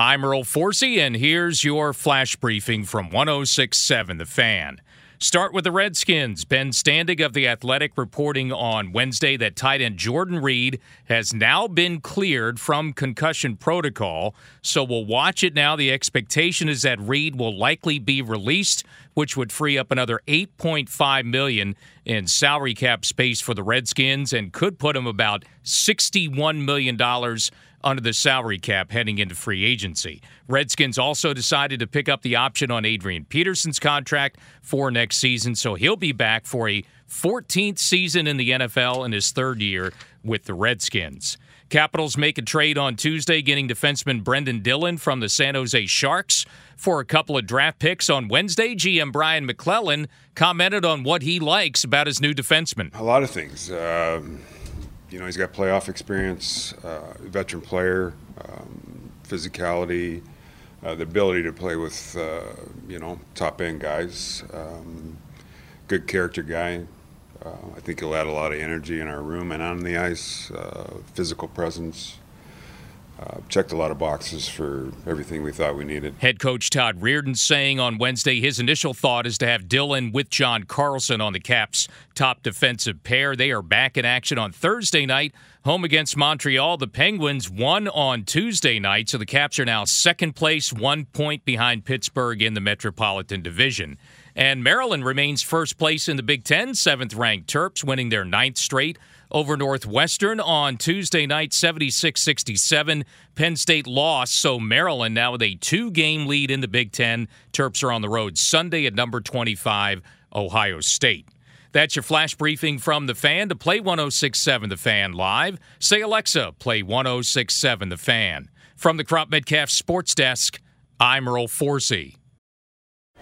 I'm Earl Forsey, and here's your flash briefing from 1067 The Fan. Start with the Redskins. Ben Standig of The Athletic reporting on Wednesday that tight end Jordan Reed has now been cleared from concussion protocol. So we'll watch it now. The expectation is that Reed will likely be released, which would free up another 8.5 million in salary cap space for the Redskins and could put him about 61 million dollars under the salary cap heading into free agency. Redskins also decided to pick up the option on Adrian Peterson's contract for next season, so he'll be back for a 14th season in the NFL in his third year with the Redskins. Capitals make a trade on Tuesday, getting defenseman Brendan Dillon from the San Jose Sharks for a couple of draft picks. On Wednesday, GM Brian MacLellan commented on what he likes about his new defenseman. A lot of things. Um, you know, he's got playoff experience, uh, veteran player, um, physicality, uh, the ability to play with, uh, you know, top end guys. Um, good character guy. Uh, I think he'll add a lot of energy in our room and on the ice. Uh, physical presence. Uh, checked a lot of boxes for everything we thought we needed. Head coach Todd Reirden saying on Wednesday his initial thought is to have Dillon with John Carlson on the Caps' top defensive pair. They are back in action on Thursday night, home against Montreal. The Penguins won on Tuesday night, so the Caps are now second place, one point behind Pittsburgh in the Metropolitan Division. And Maryland remains first place in the Big Ten, seventh ranked Terps, winning their ninth straight over Northwestern on Tuesday night, 76 67. Penn State lost, so Maryland now with a two game lead in the Big Ten. Terps are on the road Sunday at number 25, Ohio State. That's your flash briefing from the fan. To play 1067 The Fan live, say Alexa, play 1067 The Fan. From the Crop Metcalf Sports Desk, I'm Earl Forsey.